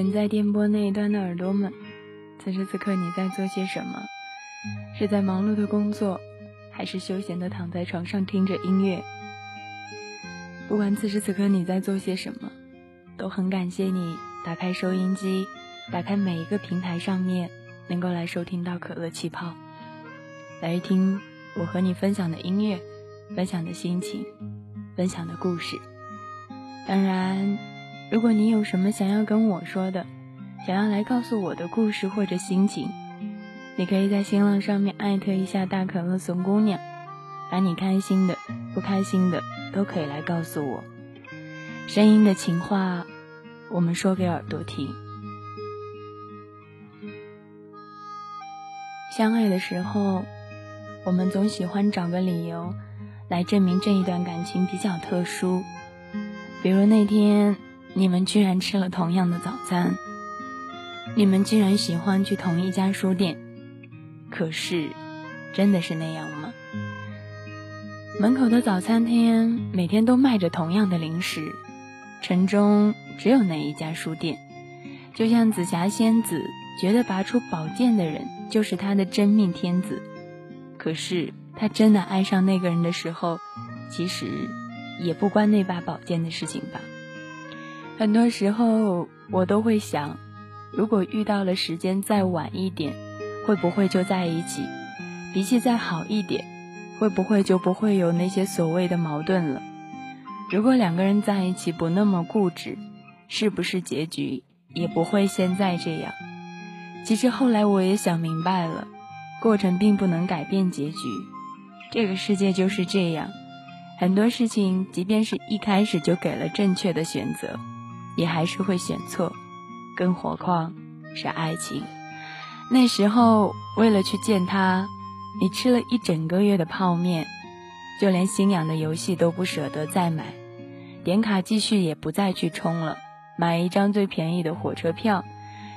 远在电波那一端的耳朵们，此时此刻你在做些什么？是在忙碌的工作，还是休闲的躺在床上听着音乐？不管此时此刻你在做些什么，都很感谢你打开收音机，打开每一个平台上面能够来收听到可乐气泡，来听我和你分享的音乐，分享的心情，分享的故事。当然，如果你有什么想要跟我说的，想要来告诉我的故事或者心情。你可以在新浪上面艾特一下大可乐怂姑娘，把你开心的、不开心的都可以来告诉我。声音的情话，我们说给耳朵听。相爱的时候，我们总喜欢找个理由来证明这一段感情比较特殊，比如那天你们居然吃了同样的早餐，你们居然喜欢去同一家书店。可是，真的是那样吗？门口的早餐店每天都卖着同样的零食，城中只有那一家书店。就像紫霞仙子觉得拔出宝剑的人就是她的真命天子，可是她真的爱上那个人的时候，其实也不关那把宝剑的事情吧。很多时候我都会想，如果遇到了时间再晚一点。会不会就在一起？脾气再好一点，会不会就不会有那些所谓的矛盾了？如果两个人在一起不那么固执，是不是结局也不会现在这样？其实后来我也想明白了，过程并不能改变结局。这个世界就是这样，很多事情，即便是一开始就给了正确的选择，也还是会选错，更何况是爱情。那时候，为了去见他，你吃了一整个月的泡面，就连心痒的游戏都不舍得再买，点卡继续也不再去充了，买一张最便宜的火车票，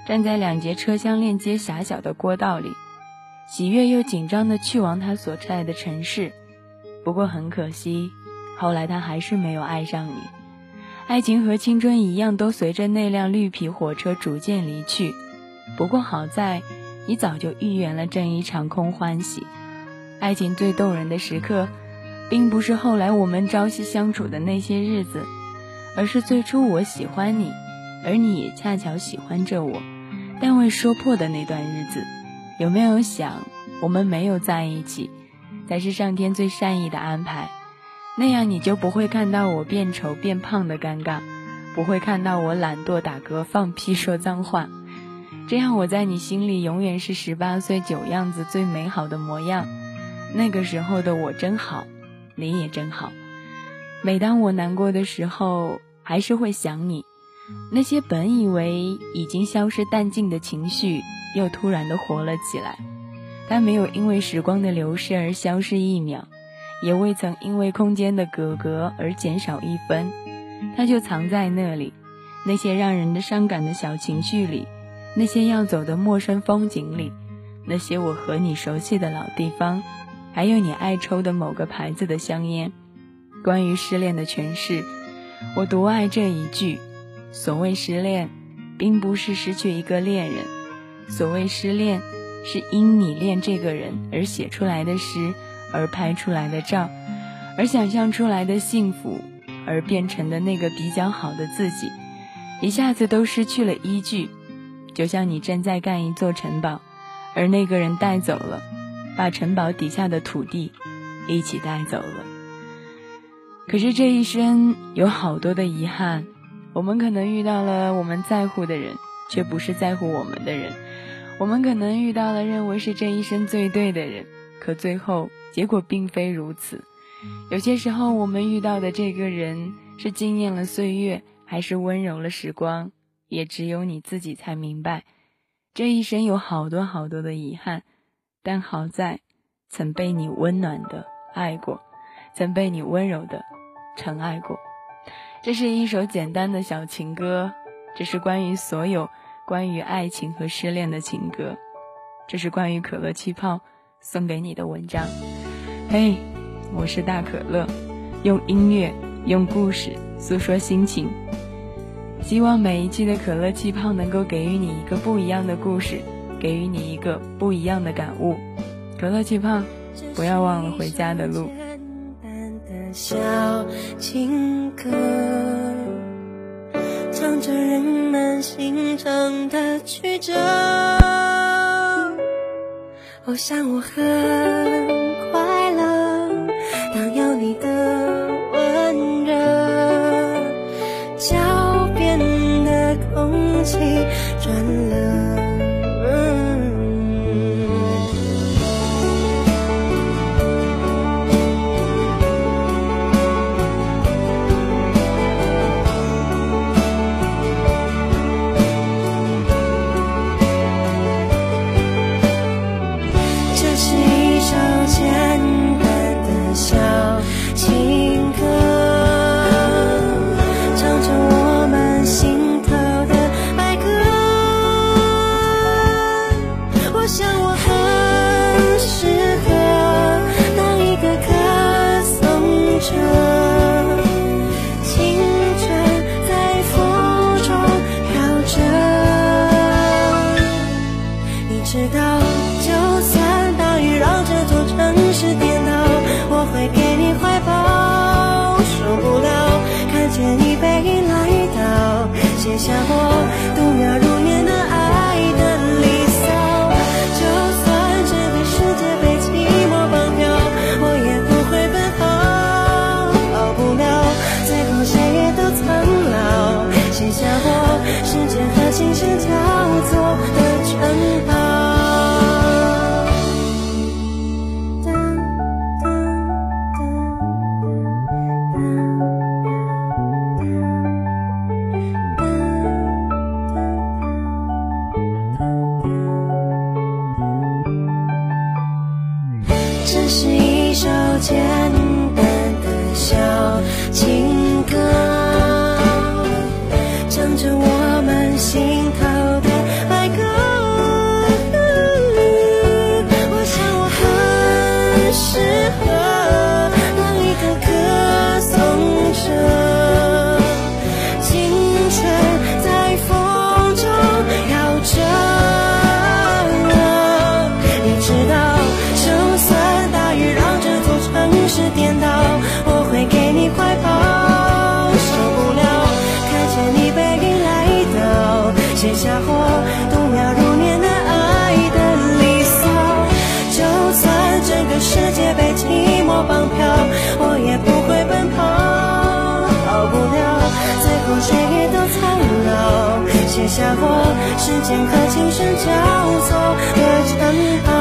站在两节车厢链接狭小的过道里，喜悦又紧张地去往他所在的城市。不过很可惜，后来他还是没有爱上你。爱情和青春一样，都随着那辆绿皮火车逐渐离去。不过好在。你早就预言了这一场空欢喜，爱情最动人的时刻，并不是后来我们朝夕相处的那些日子，而是最初我喜欢你，而你也恰巧喜欢着我，但未说破的那段日子。有没有想，我们没有在一起，才是上天最善意的安排？那样你就不会看到我变丑变胖的尴尬，不会看到我懒惰打嗝放屁说脏话。这样，我在你心里永远是十八岁酒样子最美好的模样。那个时候的我真好，你也真好。每当我难过的时候，还是会想你。那些本以为已经消失殆尽的情绪，又突然的活了起来。它没有因为时光的流逝而消失一秒，也未曾因为空间的隔阂而减少一分。它就藏在那里，那些让人的伤感的小情绪里。那些要走的陌生风景里，那些我和你熟悉的老地方，还有你爱抽的某个牌子的香烟。关于失恋的诠释，我独爱这一句：所谓失恋，并不是失去一个恋人；所谓失恋，是因你恋这个人而写出来的诗，而拍出来的照，而想象出来的幸福，而变成的那个比较好的自己，一下子都失去了依据。就像你正在盖一座城堡，而那个人带走了，把城堡底下的土地一起带走了。可是这一生有好多的遗憾，我们可能遇到了我们在乎的人，却不是在乎我们的人；我们可能遇到了认为是这一生最对的人，可最后结果并非如此。有些时候，我们遇到的这个人是惊艳了岁月，还是温柔了时光？也只有你自己才明白，这一生有好多好多的遗憾，但好在曾被你温暖的爱过，曾被你温柔的疼爱过。这是一首简单的小情歌，这是关于所有关于爱情和失恋的情歌，这是关于可乐气泡送给你的文章。嘿，我是大可乐，用音乐，用故事诉说心情。希望每一期的可乐气泡能够给予你一个不一样的故事，给予你一个不一样的感悟。可乐气泡，不要忘了回家的路。小情歌，唱着人们心肠的曲折。我想我很这是一首简单的小情剑客轻声交错的城堡